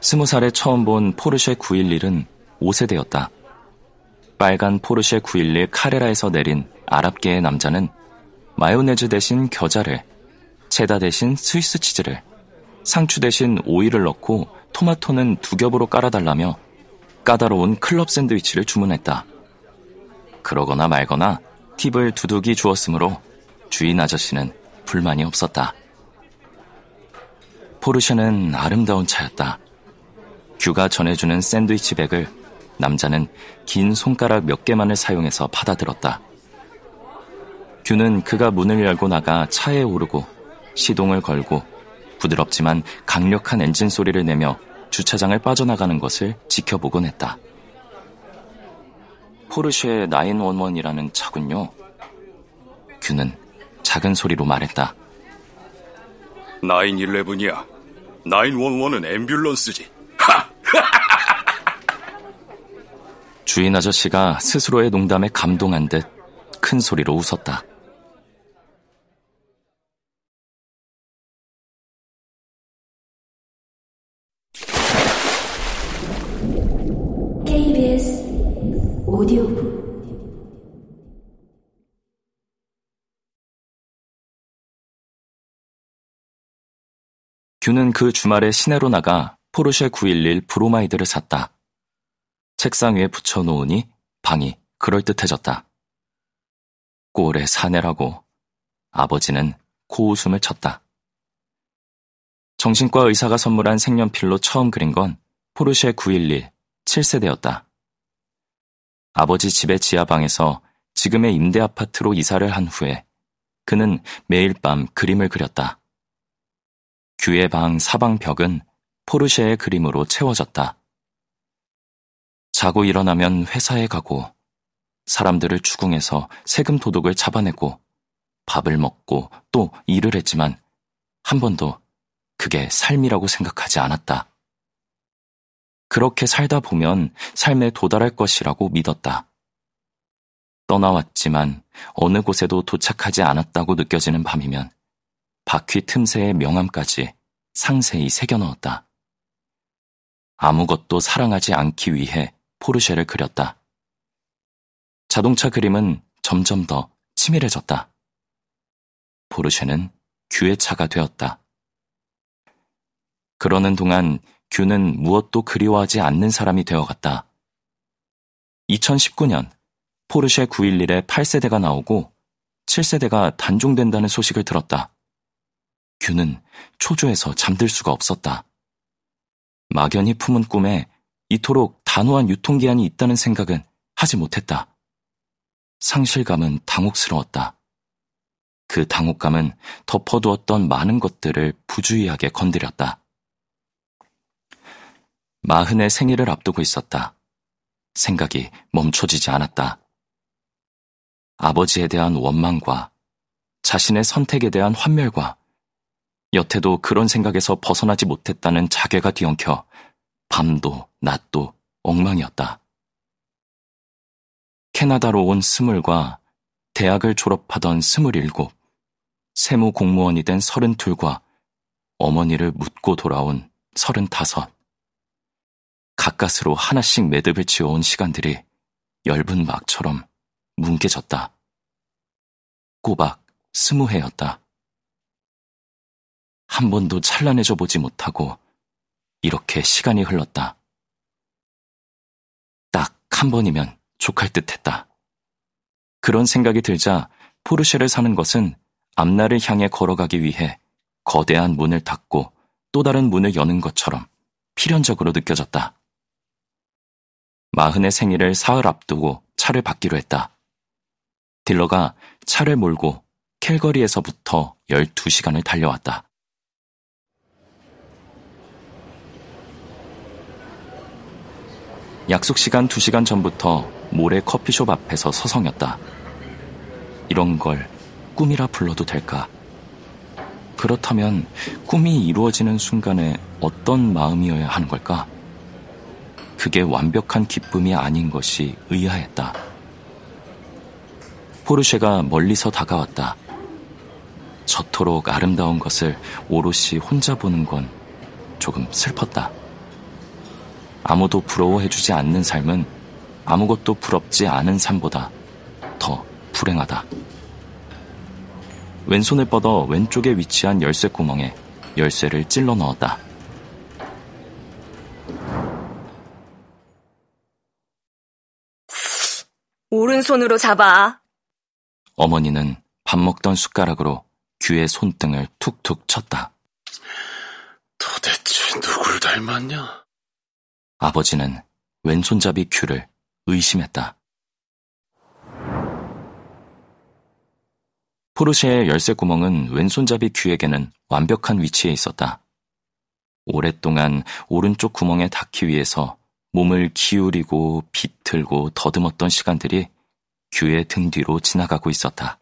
스무 살에 처음 본 포르쉐 911은 5세대였다. 빨간 포르쉐 911 카레라에서 내린 아랍계의 남자는 마요네즈 대신 겨자를, 체다 대신 스위스 치즈를, 상추 대신 오이를 넣고 토마토는 두 겹으로 깔아달라며 까다로운 클럽 샌드위치를 주문했다. 그러거나 말거나 팁을 두둑이 주었으므로 주인 아저씨는 불만이 없었다. 포르쉐는 아름다운 차였다. 규가 전해주는 샌드위치 백을 남자는 긴 손가락 몇 개만을 사용해서 받아들었다. 규는 그가 문을 열고 나가 차에 오르고 시동을 걸고 부드럽지만 강력한 엔진 소리를 내며 주차장을 빠져나가는 것을 지켜보곤 했다. 포르쉐 911이라는 차군요. 규는 작은 소리로 말했다. 911이야. 911은 앰뷸런스지. 주인 아저씨가 스스로의 농담에 감동한 듯 큰 소리로 웃었다. KBS 오디오북 규는 그 주말에 시내로 나가 포르쉐 911 브로마이드를 샀다. 책상 위에 붙여놓으니 방이 그럴듯해졌다. 꼴에 사내라고 아버지는 코웃음을 쳤다. 정신과 의사가 선물한 색연필로 처음 그린 건 포르쉐 911 7세대였다. 아버지 집의 지하방에서 지금의 임대 아파트로 이사를 한 후에 그는 매일 밤 그림을 그렸다. 규의 방 사방 벽은 포르쉐의 그림으로 채워졌다. 자고 일어나면 회사에 가고 사람들을 추궁해서 세금 도둑을 잡아내고 밥을 먹고 또 일을 했지만 한 번도 그게 삶이라고 생각하지 않았다. 그렇게 살다 보면 삶에 도달할 것이라고 믿었다. 떠나왔지만 어느 곳에도 도착하지 않았다고 느껴지는 밤이면 바퀴 틈새의 명암까지 상세히 새겨 넣었다. 아무것도 사랑하지 않기 위해 포르쉐를 그렸다. 자동차 그림은 점점 더 치밀해졌다. 포르쉐는 규의 차가 되었다. 그러는 동안 규는 무엇도 그리워하지 않는 사람이 되어갔다. 2019년 포르쉐 911의 8세대가 나오고 7세대가 단종된다는 소식을 들었다. 규는 초조해서 잠들 수가 없었다. 막연히 품은 꿈에 이토록 단호한 유통기한이 있다는 생각은 하지 못했다. 상실감은 당혹스러웠다. 그 당혹감은 덮어두었던 많은 것들을 부주의하게 건드렸다. 마흔의 생일을 앞두고 있었다. 생각이 멈춰지지 않았다. 아버지에 대한 원망과 자신의 선택에 대한 환멸과 여태도 그런 생각에서 벗어나지 못했다는 자괴가 뒤엉켜 밤도 낮도 엉망이었다. 캐나다로 온 스물과 대학을 졸업하던 스물일곱, 세무 공무원이 된 서른둘과 어머니를 묻고 돌아온 서른다섯. 가까스로 하나씩 매듭을 지어온 시간들이 엷은 막처럼 뭉개졌다. 꼬박 스무 해였다. 한 번도 찬란해져 보지 못하고 이렇게 시간이 흘렀다. 딱 한 번이면 족할 듯 했다. 그런 생각이 들자 포르쉐를 사는 것은 앞날을 향해 걸어가기 위해 거대한 문을 닫고 또 다른 문을 여는 것처럼 필연적으로 느껴졌다. 마흔의 생일을 사흘 앞두고 차를 받기로 했다. 딜러가 차를 몰고 캘거리에서부터 12시간을 달려왔다. 약속 시간 2시간 전부터 모래 커피숍 앞에서 서성였다. 이런 걸 꿈이라 불러도 될까? 그렇다면 꿈이 이루어지는 순간에 어떤 마음이어야 하는 걸까? 그게 완벽한 기쁨이 아닌 것이 의아했다. 포르쉐가 멀리서 다가왔다. 저토록 아름다운 것을 오롯이 혼자 보는 건 조금 슬펐다. 아무도 부러워해주지 않는 삶은 아무것도 부럽지 않은 삶보다 더 불행하다. 왼손을 뻗어 왼쪽에 위치한 열쇠 구멍에 열쇠를 찔러 넣었다. 오른손으로 잡아. 어머니는 밥 먹던 숟가락으로 규의 손등을 툭툭 쳤다. 도대체 누굴 닮았냐? 아버지는 왼손잡이 규를 의심했다. 포르쉐의 열쇠 구멍은 왼손잡이 규에게는 완벽한 위치에 있었다. 오랫동안 오른쪽 구멍에 닿기 위해서 몸을 기울이고 비틀고 더듬었던 시간들이 규의 등 뒤로 지나가고 있었다.